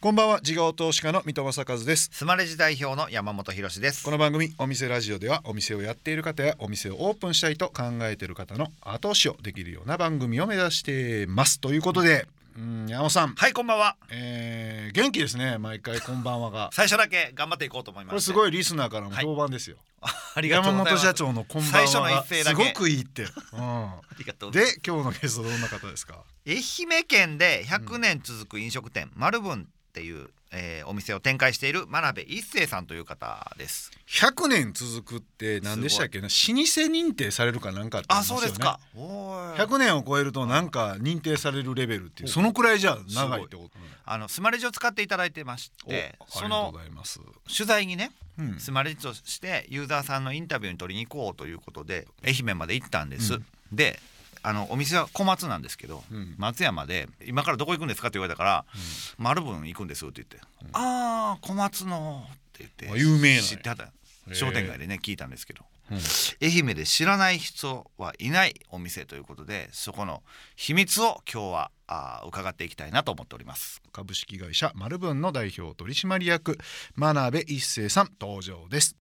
こんばんは、自業投資家の三戸正和です。スマレジ代表の山本博です。この番組お店ラジオではお店をやっている方やお店をオープンしたいと考えている方の後押しをできるような番組を目指しています。ということで、うん、山本さん、はいこんばんは。えー元気ですね毎回こんばんはが。最初だけ頑張っていこうと思います。これすごいリスナーからも評判ですよ、ありがとう山ございます。本社長のこんばんは最初のがすごくいいって、う ありがとうごん、ざいます。で今日のゲストどんな方ですか？愛媛県で100年続く飲食店、マルブンっていう、えーお店を展開している真鍋一生さんという方です。100年続くって何でしたっけ？な老舗認定されるかなんかって言いあそうですか。おー100年を超えるとなんか認定されるレベルっていうそのくらいじゃ長いってことあのスマレジを使っていただいてましてその取材にねうん。スマレジとしてユーザーさんのインタビューに取りに行こうということで愛媛まで行ったんです、うん。であのお店は小松なんですけど、うん。松山で「今からどこ行くんですか?」って言われたから「丸分行くんです」って言って「ああ小松の」って言ってあ有名な知ってはった商店街でね聞いたんですけど。うん。愛媛で知らない人はいないお店ということでそこの秘密を今日はあー伺っていきたいなと思っております。株式会社マルブンの代表取締役真鍋一生さん登場です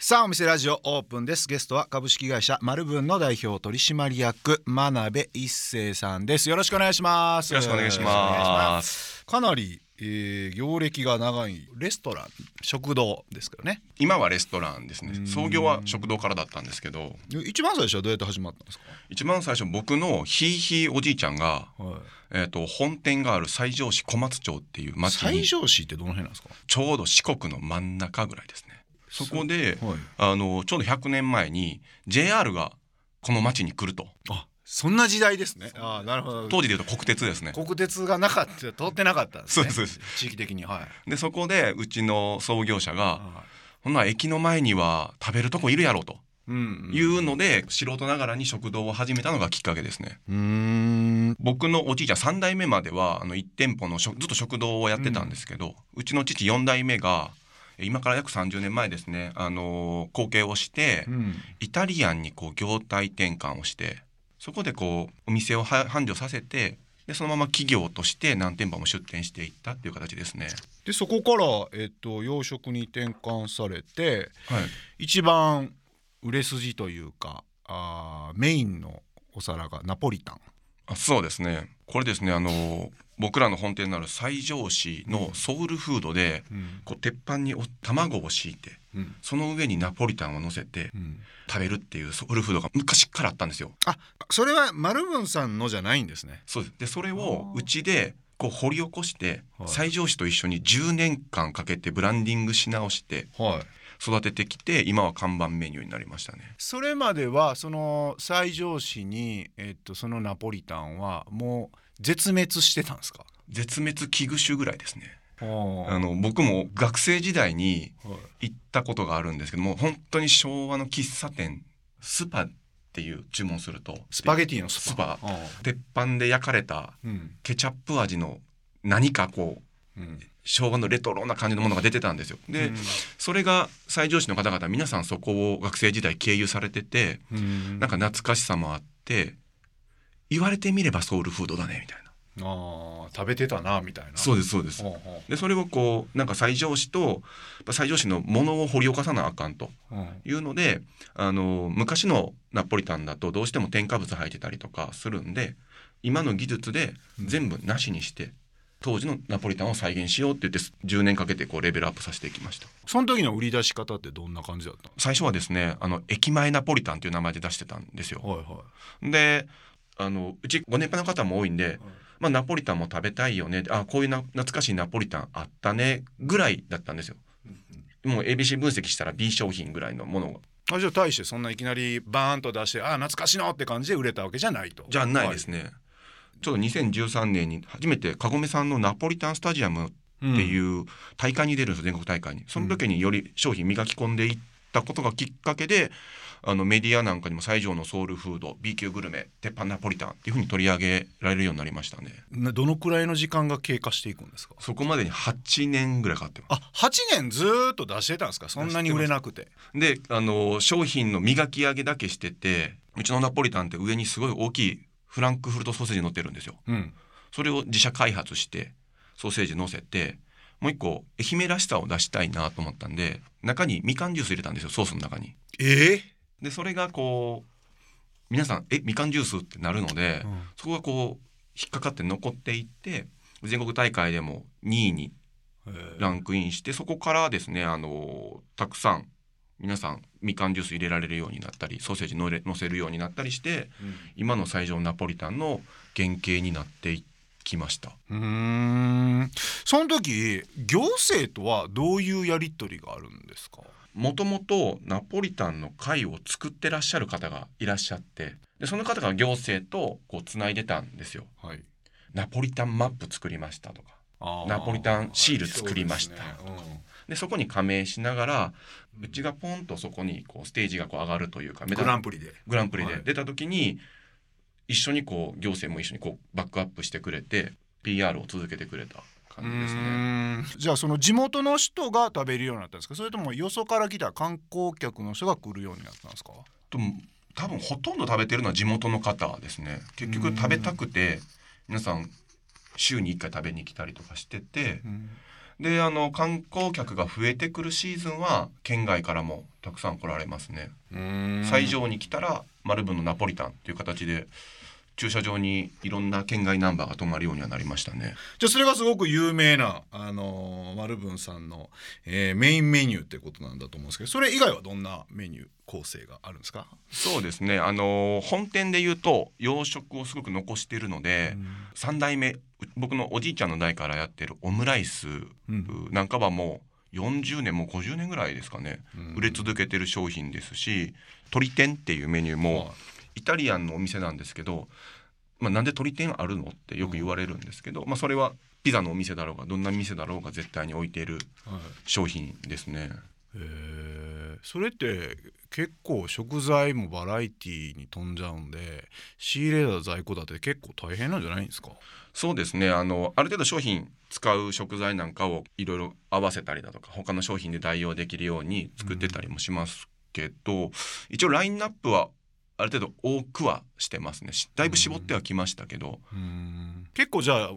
さあお店ラジオオープンです。ゲストは株式会社マルブンの代表取締役真鍋一生さんです。よろしくお願いします。よろしくお願いしまます。かなり、えー業歴が長いレストラン食堂ですけどね。今はレストランですね。うん。創業は食堂からだったんですけど、一番最初はどうやって始まったんですか、一番最初僕のひいひいおじいちゃんが、はい。えっ、と本店がある西条市小松町っていう町西に条市ってどの辺なんですか？ちょうど四国の真ん中ぐらいですね。そこで、はい。あのちょうど100年前に JR がこの町に来ると。あそんな時代ですね。あなるほど。当時でいうと国鉄ですね。国鉄がなかった通ってなかったんですね。そうですそう地域的にはい。でそこでうちの創業者が、はほんなら駅の前には食べるとこいるやろうというん。いうので、素人ながらに食堂を始めたのがきっかけですね。うーん。僕のおじいちゃん3代目まではあの1店舗の食ずっと食堂をやってたんですけど、うちの父4代目がえ今から約30年前ですね、あのー後継をして、うん。イタリアンにこう業態転換をしてそこでこうお店をは繁盛させてでそのまま企業として何店舗も出店していったっていう形ですね。でそこから、えっと、洋食に転換されてはい、一番売れ筋というかあーメインのお皿がナポリタン。あそうですね。これですねあのー僕らの本店になる西条市のソウルフードで、うん。こう鉄板にお卵を敷いてうん。その上にナポリタンを乗せてうん。食べるっていうソウルフードが昔からあったんですよ。あそれはマルブンさんのじゃないんですね。そうです。でそれあをー。うちでこう掘り起こしてはい。西条市と一緒に10年間かけてブランディングし直してはい。育ててきて今は看板メニューになりましたね。それまではその西条市に、えっと、そのナポリタンはもう絶滅してたんですか？絶滅危惧種ぐらいですね。ああの僕も学生時代にはい。行ったことがあるんですけども本当に昭和の喫茶店スパっていう注文すると。スパゲティのスパ？鉄板で焼かれたうん。ケチャップ味の何かこううん。昭和のレトロな感じのものが出てたんですよ。で、それが西条市の方々皆さんそこを学生時代経由されててうん。なんか懐かしさもあって言われてみればソウルフードだねみたいな。ああ食べてたなみたいな。そうですそうです。でそれをこうなんか西条市と西条市のものを掘り起こさなあかんとううん。いうのであの昔のナポリタンだとどうしても添加物入ってたりとかするんで今の技術で全部なしにして、当時のナポリタンを再現しようって言って10年かけてこうレベルアップさせていきました。その時の売り出し方ってどんな感じだった最初はですねあの駅前ナポリタンっていう名前で出してたんですよ。のはいはい。であのうちご年配の方も多いんで、まあ、ナポリタンも食べたいよね。あこういうな懐かしいナポリタンあったね。ぐらいだったんですよ。もう ABC 分析したら B 商品ぐらいのものが。あじゃあ大してそんないきなりバーンと出してあ懐かしいのって感じで売れたわけじゃないと。じゃないですね、ちょうど2013年に初めてカゴメさんのナポリタンスタジアムってうん。いう大会に出るんですよ全国大会に。その時により商品磨き込んでいったことがきっかけであのメディアなんかにも西条のソウルフード B 級グルメ鉄板ナポリタンっていうふうに取り上げられるようになりましたね。などのくらいの時間が経過していくんですか？そこまでに8年ぐらいかかってます。あ8年？ずーっと出してたんですか？そんなに売れなくて。であの商品の磨き上げだけしててうちのナポリタンって上にすごい大きいフランクフルトソーセージ乗ってるんですよ。うん。それを自社開発してソーセージ乗せてもう一個愛媛らしさを出したいなと思ったんで中にみかんジュース入れたんですよソースの中に。えでそれがこう皆さん「えみかんジュース?」ってなるので、うんそこがこう引っかかって残っていって全国大会でも2位にランクインしてそこからですねあのたくさん皆さんみかんジュース入れられるようになったりソーセージのれ乗せるようになったりして今の最上ナポリタンの原型になっていきました。うーん。その時行政とはどういうやり取りがあるんですか？もともとナポリタンの会を作ってらっしゃる方がいらっしゃってでその方が行政とこうつないでたんですよ。はい。ナポリタンマップ作りましたとかナポリタンシール作りましたそうですね。でそこに加盟しながらうちがポンとそこにこうステージがこう上がるというかうんグランプリで。グランプリはい。で出た時に一緒にこう行政も一緒にこうバックアップしてくれて PR を続けてくれた感じですね。じゃあその地元の人が食べるようになったんですか？それともよそから来た観光客の人が来るようになったんですか？と多分ほとんど食べてるのは地元の方ですね。結局食べたくて皆さん週に1回食べに来たりとかしててであの観光客が増えてくるシーズンは県外からもたくさん来られますね。最上に来たら丸分のナポリタンっていう形で駐車場にいろんな県外ナンバーが止まるようにはなりましたね。じゃあそれがすごく有名な、あのー、マルブンさんの、えーメインメニューってことなんだと思うんですけどそれ以外はどんなメニュー構成があるんですか、そうですね。あの本店で言うと洋食をすごく残してるので、3代目う僕のおじいちゃんの代からやってるオムライスうん。なんかはもう40年もう50年ぐらいですかね、うん。売れ続けてる商品ですし鶏天っていうメニューも、はいイタリアンのお店なんですけど、まあ、なんで鶏天あるのってよく言われるんですけど、まあ、それはピザのお店だろうがどんな店だろうが絶対に置いているはい。商品ですね。へー。それって結構食材もバラエティーに飛んじゃうんで仕入れた在庫だって結構大変なんじゃないんですか？そうですね。あのある程度商品使う食材なんかをいろいろ合わせたりだとか他の商品で代用できるように作ってたりもしますけど、一応ラインナップはある程度多くはしてますね。しだいぶ絞ってはきましたけど、結構じゃあ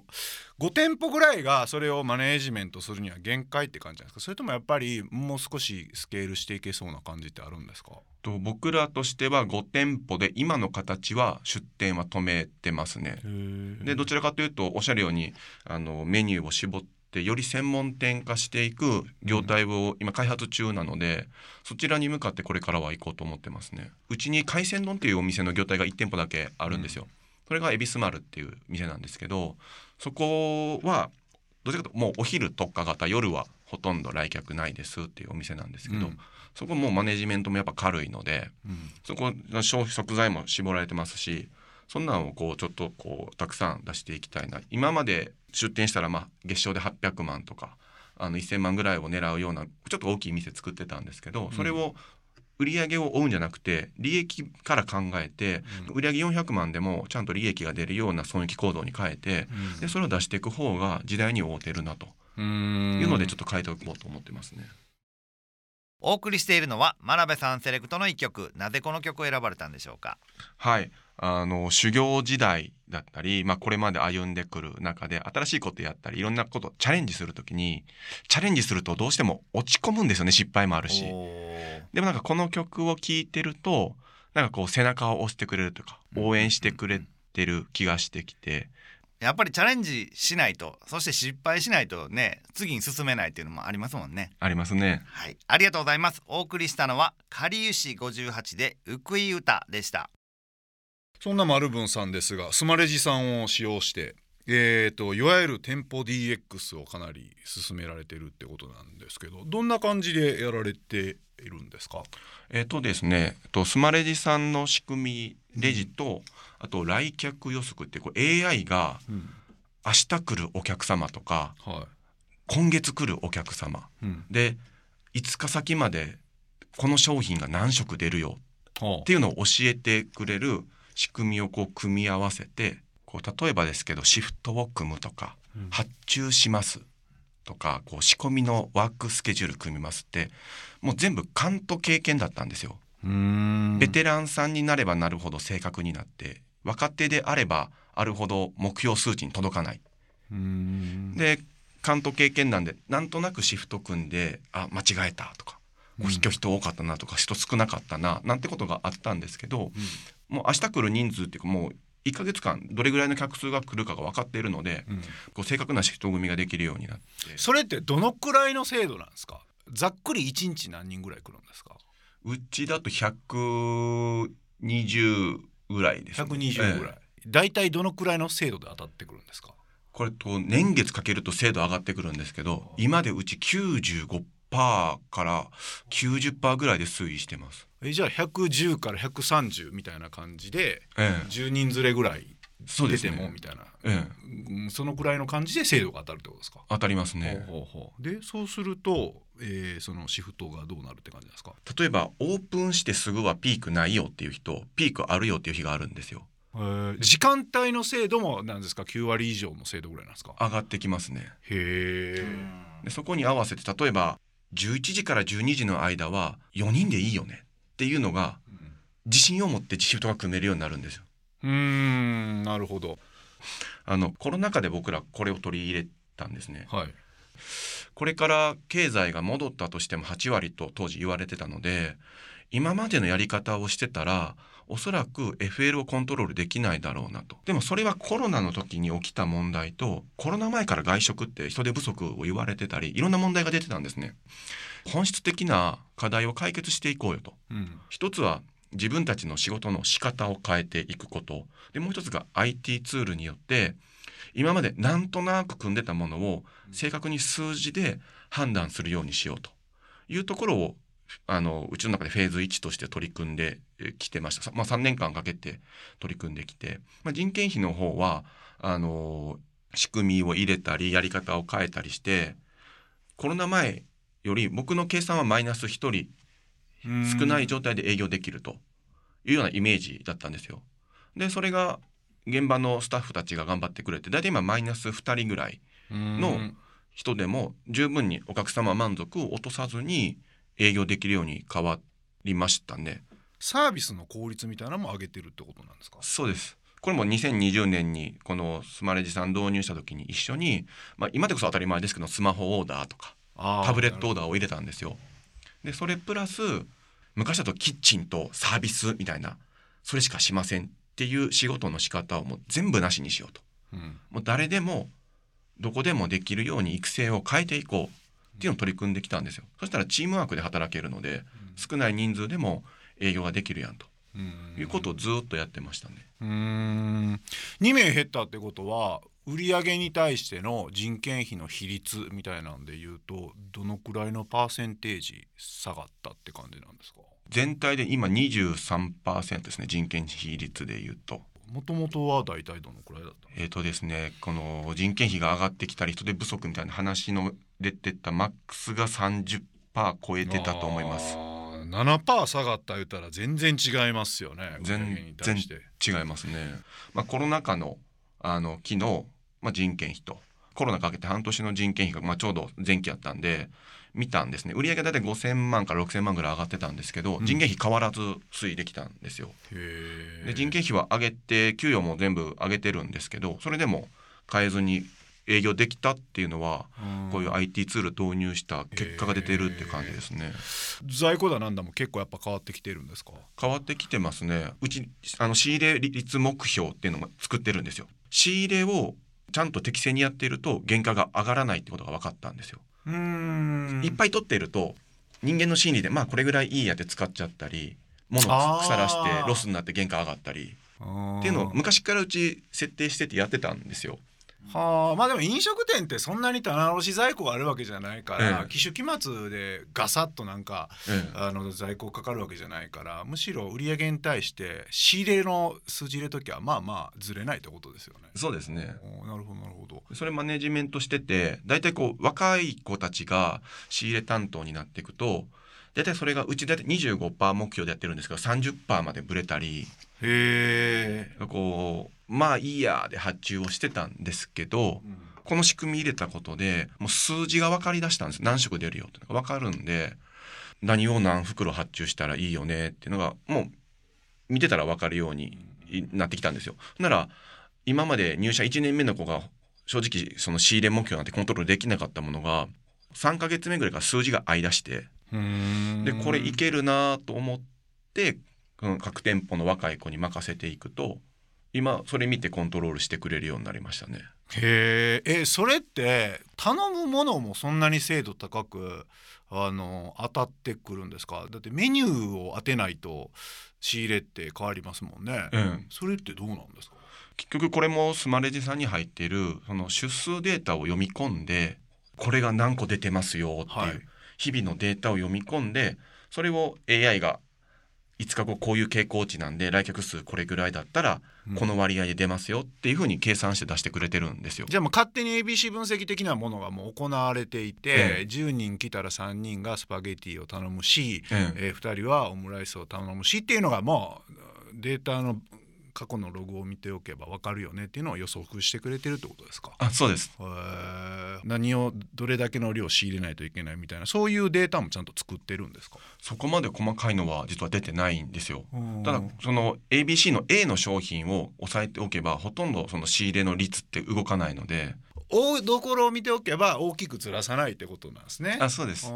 5店舗ぐらいがそれをマネージメントするには限界って感じなんですか？それともやっぱりもう少しスケールしていけそうな感じってあるんですか？と僕らとしては5店舗で今の形は出店は止めてますね。でどちらかというとおっしゃるようにあのメニューを絞ってより専門店化していく業態を今開発中なので、そちらに向かってこれからは行こうと思ってますね。うちに海鮮丼っていうお店の業態が1店舗だけあるんですよ、それが恵比寿丸っていう店なんですけどそこはどちらかというともうお昼特化型夜はほとんど来客ないですっていうお店なんですけど、うんそこもうマネジメントもやっぱ軽いのでそこの消費食材も絞られてますしそんなんをこうちょっとこうたくさん出していきたいな。今まで出店したらまあ月賞で800万とかあの1,000万ぐらいを狙うようなちょっと大きい店作ってたんですけどそれを売り上げを追うんじゃなくて利益から考えて売り上げ400万でもちゃんと利益が出るような損益構造に変えてでそれを出していく方が時代に合うてるなと。うん。いうのでちょっと変えておこうと思ってますね。お送りしているのは真鍋さんセレクトの一曲。なぜこの曲を選ばれたんでしょうか？はい、あの修行時代だったり、まあ、これまで歩んでくる中で新しいことやったりいろんなことチャレンジする時にチャレンジするとどうしても落ち込むんですよね失敗もあるし。でもなんかこの曲を聴いてるとなんかこう背中を押してくれるというか応援してくれてる気がしてきてやっぱりチャレンジしないとそして失敗しないとね次に進めないっていうのもありますもんね。ありますね。はい。ありがとうございます。お送りしたのはかりゆし58でうくい歌でした。そんなマルブンさんですがスマレジさんを使用してえー、といわゆる店舗 DX をかなり進められてるってことなんですけどどんな感じでやられているんですか？えっ、とですねえっとスマレジさんの仕組みレジと、あと来客予測ってこれ AI が明日来るお客様とかは今月来るお客様。で5日先までこの商品が何食出るよはっていうのを教えてくれる仕組みをこう組み合わせてこう例えばですけどシフトを組むとか、うん。発注しますとかこう仕込みのワークスケジュール組みますってもう全部勘と経験だったんですよ。ベテランさんになればなるほど正確になって若手であればあるほど目標数値に届かない。で関東経験なんでなんとなくシフト組んであ間違えたとかこう今日人多かったなとか人少なかったななんてことがあったんですけど、もう明日来る人数っていうかもう1ヶ月間どれぐらいの客数が来るかが分かっているので、うん。こう正確なシフト組みができるようになって。それってどのくらいの制度なんですか？ざっくり1日何人ぐらい来るんですか？うちだと120ぐらいです、120ぐらい、大体どのくらいの制度で当たってくるんですか？これと年月かけると精度上がってくるんですけど今でうち95%から90%ぐらいで推移してます。えじゃあ110から130みたいな感じでええ、10人連れぐらいそうですね。もみたいな、ええ、うんそのくらいの感じで制度が当たるってことですか、当たりますね。ほうほうほう。でそうすると、えーそのシフトがどうなるって感じですか？例えばオープンしてすぐはピークないよっていう日とピークあるよっていう日があるんですよ。えー。時間帯の制度もなんですか？9割以上の制度ぐらいなんですか？上がってきますね。へえでそこに合わせて例えば11時から12時の間は4人でいいよねっていうのが自信を持ってシフトが組めるようになるんですよ。うーんなるほど。あのコロナ禍で僕らこれを取り入れたんですね。はい。これから経済が戻ったとしても8割と当時言われてたので今までのやり方をしてたらおそらく FL をコントロールできないだろうなと。でもそれはコロナの時に起きた問題とコロナ前から外食って人手不足を言われてたりいろんな問題が出てたんですね。本質的な課題を解決していこうよと。うん。一つは自分たちの仕事の仕方を変えていくこと。でもう一つが IT ツールによって今までなんとなく組んでたものを正確に数字で判断するようにしようというところをあのうちの中でフェーズ1として取り組んできてました、まあ、3年間かけて取り組んできて、まあ、人件費の方はあの仕組みを入れたりやり方を変えたりしてコロナ前より僕の計算はマイナス1人少ない状態で営業できるというようなイメージだったんですよ。でそれが現場のスタッフたちが頑張ってくれて大体今マイナス2人ぐらいのうん人でも十分にお客様満足を落とさずに営業できるように変わりましたね。サービスの効率みたいなのも上げてるってことなんですか？そうですこれも2020年にこのスマレジさん導入した時に一緒に、まあ、今でこそ当たり前ですけどスマホオーダーとかタブレットオーダーを入れたんですよ。でそれプラス昔だとキッチンとサービスみたいなそれしかしませんっていう仕事の仕方をもう全部なしにしようと。うん。もう誰でもどこでもできるように育成を変えていこうっていうのを取り組んできたんですよ。そしたらチームワークで働けるので少ない人数でも営業ができるやんと。うん。いうことをずっとやってましたね。うーん。2名減ったってことは売上に対しての人件費の比率みたいなんで言うとどのくらいのパーセンテージ下がったって感じなんですか？全体で今23%ですね人件費比率でいうと。もともとは大体どのくらいだったの？えーとですね、この人件費が上がってきたり人手不足みたいな話の出てたマックスが30%超えてたと思います。あー7%下がった言ったら全然違いますよね全売上に対して。違いますね、まあ、コロナ禍のあの期の、まあ、人件費とコロナかけて半年の人件費が、まあ、ちょうど前期やったんで見たんですね。売上大体5000万から6000万ぐらい上がってたんですけど、うん。人件費変わらず推移できたんですよ。へで人件費は上げて給与も全部上げてるんですけどそれでも変えずに営業できたっていうのはこういう IT ツール導入した結果が出てるって感じですね。在庫だなんだも結構やっぱ変わってきてるんですか？変わってきてますね。うちあの仕入れ率目標っていうのも作ってるんですよ。仕入れをちゃんと適正にやっていると原価が上がらないってことが分かったんですよ。うーんいっぱい取っていると人間の心理でまあこれぐらいいいやって使っちゃったり物を腐らしてロスになって原価上がったりっていうのを昔からうち設定しててやってたんですよ。はあまあでも飲食店ってそんなに棚卸し在庫があるわけじゃないから、ええ機種期末でガサッとなんかええあの在庫かかるわけじゃないからむしろ売上に対して仕入れの数字入れときはまあまあずれないってことですよね。そうですね。なるほどなるほど。それマネジメントしてて大体こう若い子たちが仕入れ担当になっていくと大体それがうち大体25%目標でやってるんですけど30%までブレたりへえ。こうまあいいやで発注をしてたんですけどこの仕組み入れたことでもう数字が分かりだしたんです。何色出るよってのが分かるんで何を何袋発注したらいいよねっていうのがもう見てたら分かるようになってきたんですよ。なら今まで入社1年目の子が正直その仕入れ目標なんてコントロールできなかったものが3ヶ月目ぐらいから数字が合い出してでこれいけるなと思って各店舗の若い子に任せていくと今それ見てコントロールしてくれるようになりましたね。へえそれって頼むものもそんなに精度高くあの当たってくるんですか？だってメニューを当てないと仕入れって変わりますもんね、うん。それってどうなんですか？結局これもスマレジさんに入っているその出数データを読み込んでこれが何個出てますよってはい。いう日々のデータを読み込んでそれを AI が5日後こういう傾向値なんで来客数これぐらいだったらうん。この割合で出ますよっていうふうに計算して出してくれてるんですよ。じゃあもう勝手に ABC 分析的なものがもう行われていて、ええ。10人来たら3人がスパゲティを頼むし、ええ。ー2人はオムライスを頼むしっていうのがもうデータの過去のログを見ておけば分かるよねっていうのを予測してくれてるってことですか？あそうです何をどれだけの量仕入れないといけないみたいなそういうデータもちゃんと作ってるんですか？そこまで細かいのは実は出てないんですよ。ただうんその ABC の A の商品を押さえておけばほとんどその仕入れの率って動かないので大どころを見ておけば大きくずらさないってことなんですね。あそうです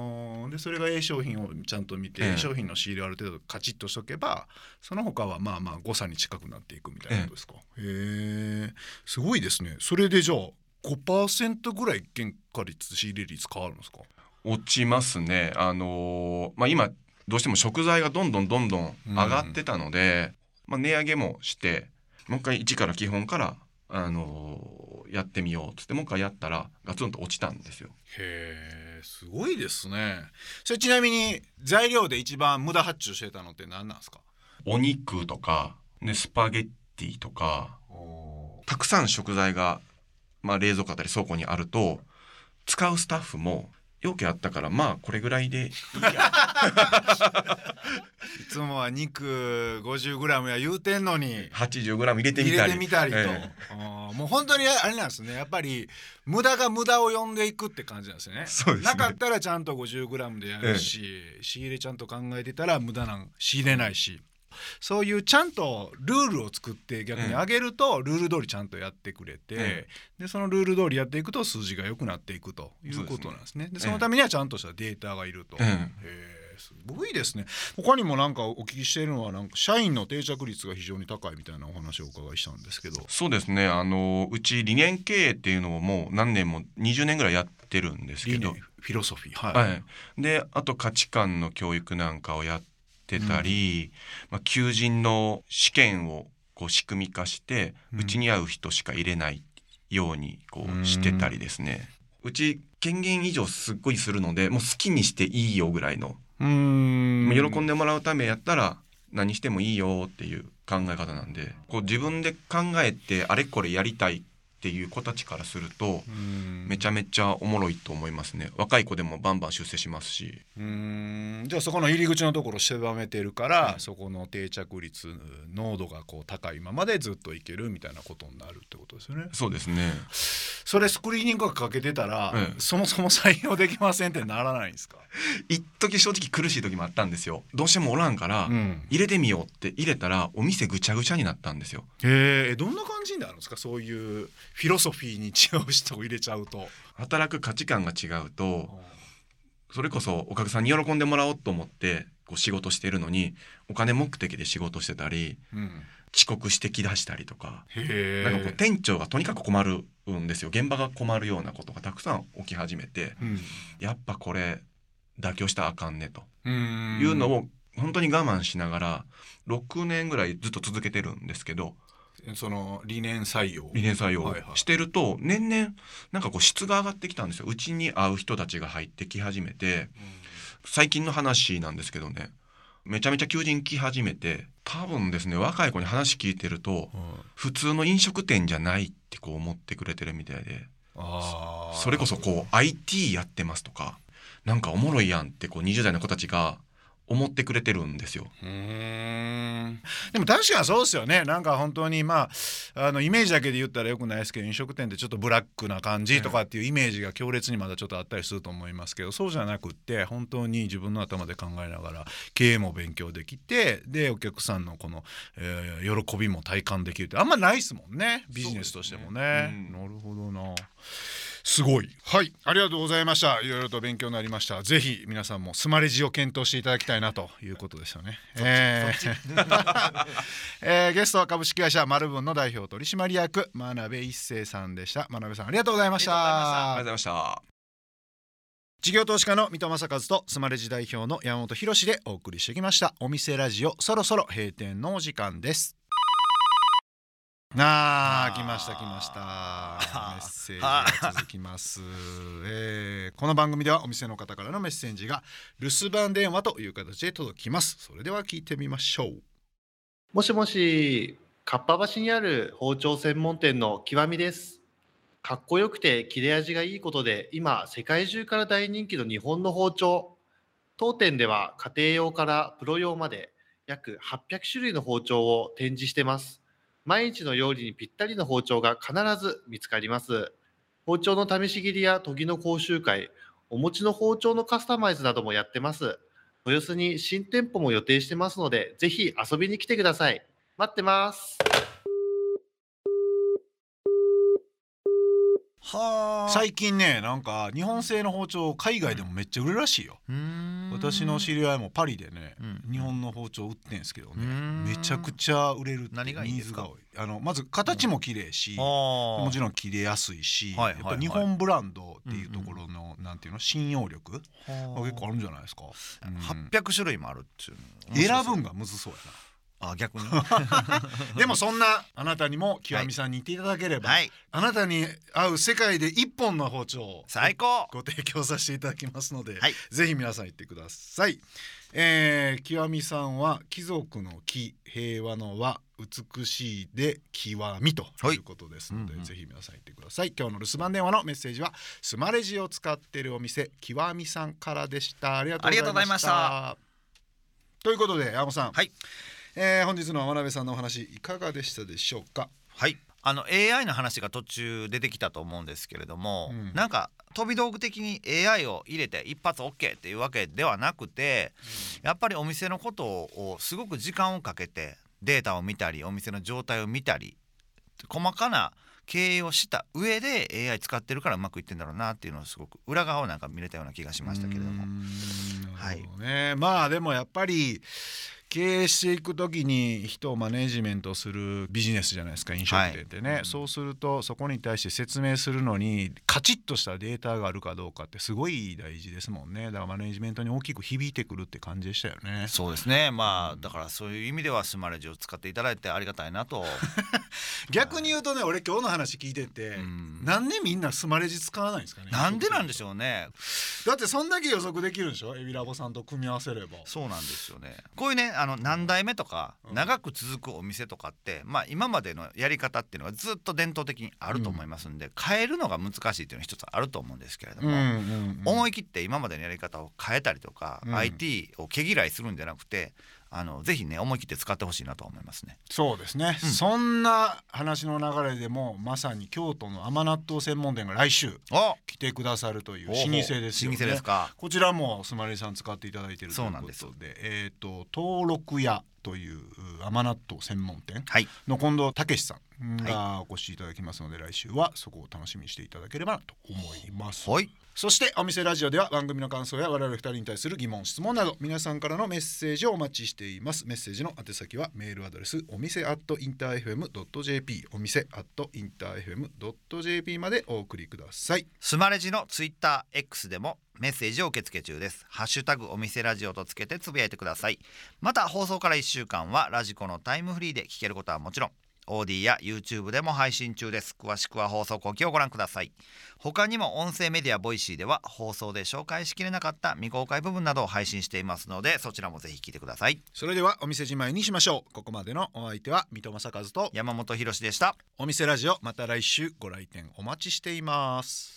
でそれが A 商品をちゃんと見て、ええ A 商品の仕入れをある程度カチッとしとけばその他はまあまあ誤差に近くなっていくみたいなことですか？へえすごいですね。それでじゃあ5%ぐらい原価率仕入れ率変わるんですか？落ちますね。あのーまあ、今どうしても食材がどんどんどんどん上がってたので、まあ、値上げもしてもう一回一から基本から、あのーやってみようっつってもう一回やったらガツンと落ちたんですよ。へえすごいですね。それちなみに材料で一番無駄発注してたのって何なんですか？お肉とか、ね、スパゲッティとかたくさん食材が、まあ、冷蔵庫あたり倉庫にあると使うスタッフも容器あったからまあこれぐらいで。いいやいつもは肉 50g や言うてんのに。80g 入れてみ入たり。れてみたりと、えもう本当にあれなんですね。やっぱり無駄が無駄を呼んでいくって感じなんですよね。そうですね。なかったらちゃんと 50g でやるし、仕入れちゃんと考えてたら無駄なん仕入れないしそういうちゃんとルールを作って逆に上げるとルール通りちゃんとやってくれて、えでそのルール通りやっていくと数字が良くなっていくということなんですね。でそのためにはちゃんとしたデータがいると。すごいですね。他にもなんかお聞きしているのはなんか社員の定着率が非常に高いみたいなお話をお伺いしたんですけど。そうですね。あのうち理念経営っていうのをもう何年も20年ぐらいやってるんですけど。理念、フィロソフィー。はい、はい、であと価値観の教育なんかをやってたり、まあ、求人の試験をこう仕組み化してうちに合う人しか入れないようにこうしてたりですね、うち権限以上すっごいするのでもう好きにしていいよぐらいの、うーん喜んでもらうためやったら何してもいいよっていう考え方なんでこう自分で考えてあれこれやりたいっていう子たちからするとうん。めちゃめちゃおもろいと思いますね。若い子でもバンバン出世しますし。うーん。じゃあそこの入り口のところ狭めてるから、そこの定着率濃度がこう高いままでずっといけるみたいなことになるってことですよね。そうですね。それスクリーニングがかけてたら、ええ。そもそも採用できませんってならないんですか、一時正直苦しい時もあったんですよ。どうしてもおらんから、ん、入れてみようって入れたらお店ぐちゃぐちゃになったんですよ。へえどんな感じになるんですか？そういうフィロソフィーに違う人を入れちゃうと。働く価値観が違うとそれこそお客さんに喜んでもらおうと思ってこう仕事してるのにお金目的で仕事してたりうん、遅刻してきだしたりとかへなんかこうえ。店長がとにかく困るんですよ。現場が困るようなことがたくさん起き始めてうん。やっぱこれ妥協したらあかんねと。いうのを本当に我慢しながら6年ぐらいずっと続けてるんですけどその理念採用。理念採用。してると年々なんかこう質が上がってきたんですよ。うちに合う人たちが入ってき始めて最近の話なんですけどね。めちゃめちゃ求人来始めて多分ですね若い子に話聞いてるとうん。普通の飲食店じゃないってこう思ってくれてるみたいでそれこそこう IT やってますとかなんかおもろいやんってこう20代の子たちが思ってくれてるんですよ。うんでも確かにそうですよねなんか本当にまああのイメージだけで言ったらよくないですけど飲食店ってちょっとブラックな感じとかっていうイメージが強烈にまだちょっとあったりすると思いますけどそうじゃなくって本当に自分の頭で考えながら経営も勉強できてでお客さんのこの、えー喜びも体感できるってあんまないですもんねビジネスとしてもね。うんなるほどな。すごい。はい、ありがとうございました。いろいろと勉強になりました。ぜひ皆さんもスマレジを検討していただきたいなということですよね。えー えーゲストは株式会社マルブンの代表取締役真鍋一生さんでした。真鍋さんありがとうございましたありがとうたございました。事業投資家の三戸正和とスマレジ代表の山本博でお送りしてきましたお店ラジオそろそろ閉店のお時間ですあーあー来ました来ました メッセージが続きます、えーこの番組ではお店の方からのメッセージが留守番電話という形で届きますそれでは聞いてみましょうもしもし、かっぱ橋にある包丁専門店の極みです。かっこよくて切れ味がいいことで、今、世界中から大人気の日本の包丁。当店では家庭用からプロ用まで約800種類の包丁を展示してます。毎日の料理にぴったりの包丁が必ず見つかります。包丁の試し切りや研ぎの講習会、お持ちの包丁のカスタマイズなどもやってます。豊洲に新店舗も予定してますので、ぜひ遊びに来てください。待ってます。はあ最近ねなんか日本製の包丁海外でもめっちゃ売れるらしいよ、私の知り合いもパリでね、うん。日本の包丁売ってんすけどね。うん。めちゃくちゃ売れるって何がいいんですか？ニーズが多い。あのまず形も綺麗し、ももちろん切れやすいし、やっぱ日本ブランドっていうところの、なんていうの信用力が結構あるんじゃないですか、うん。800種類もあるっていうの。選ぶんがむずそうやあ逆に。な でもそんなあなたにも極みさんに言っていただければ、はい。あなたに合う世界で一本の包丁を最高。ご提供させていただきますので、はい。ぜひ皆さん行ってください。えー、極みさんは貴族の木平和の和美しいで極みとい。うことですので、はいうんうん。ぜひ皆さん行ってください。今日の留守番電話のメッセージはスマレジを使っているお店極みさんからでした。ありがとうございました。ありがとうございました。ということで山本さん、はいえー本日の真鍋さんのお話いかがでしたでしょうか？はい。あの AI の話が途中出てきたと思うんですけれども、うん。なんか飛び道具的に AI を入れて一発 OK っていうわけではなくて、やっぱりお店のことをすごく時間をかけてデータを見たりお店の状態を見たり細かな経営をした上で AI 使ってるからうまくいってんだろうなっていうのをすごく裏側をなんか見れたような気がしましたけれども。うーん。なるほどね、まあでもやっぱり経営していく時に人をマネジメントするビジネスじゃないですか飲食店ってね、はい。うんそうするとそこに対して説明するのにカチッとしたデータがあるかどうかってすごい大事ですもんね。だからマネジメントに大きく響いてくるって感じでしたよね。そうですね。まあだからそういう意味ではスマレジを使っていただいてありがたいなと。逆に言うとね俺今日の話聞いてて、うん。なんでみんなスマレジ使わないんですかねなんでなんでしょうね。だってそんだけ予測できるんでしょエビラボさんと組み合わせれば。そうなんですよね。こういうねあの何代目とかうん。長く続くお店とかって、まあ今までのやり方っていうのがずっと伝統的にあると思いますんで、変えるのが難しいっていうのは一つあると思うんですけれども、思い切って今までのやり方を変えたりとか、うん。IT を毛嫌いするんじゃなくてあのぜひね思い切って使ってほしいなと思いますね。そうですね、うん。そんな話の流れでもまさに京都の甘納豆専門店が来週お来てくださるという老舗ですよね。老舗ですか。こちらもスマレジさん使っていただいているというこそうなんです。とでえっ、と登録屋という甘納豆専門店はい。の近藤武さんがお越しいただきますので、来週はそこを楽しみにしていただければなと思います。はいそしてお店ラジオでは番組の感想や我々二人に対する疑問質問など皆さんからのメッセージをお待ちしていますメッセージの宛先はメールアドレスお店アットインター FM.jp お店アットインター FM.jp までお送りくださいスマレジのツイッター X でもメッセージを受け付け中です。ハッシュタグお店ラジオとつけてつぶやいてください。また放送から1週間は radiko のタイムフリーで聞けることはもちろん AuDee や YouTube でも配信中です。詳しくは放送後記をご覧ください。他にも音声メディア Voicy では放送で紹介しきれなかった未公開部分などを配信していますのでそちらもぜひ聞いてください。それではお店じまいにしましょうここまでのお相手は三戸政和と山本博史でした。お店ラジオまた来週ご来店お待ちしています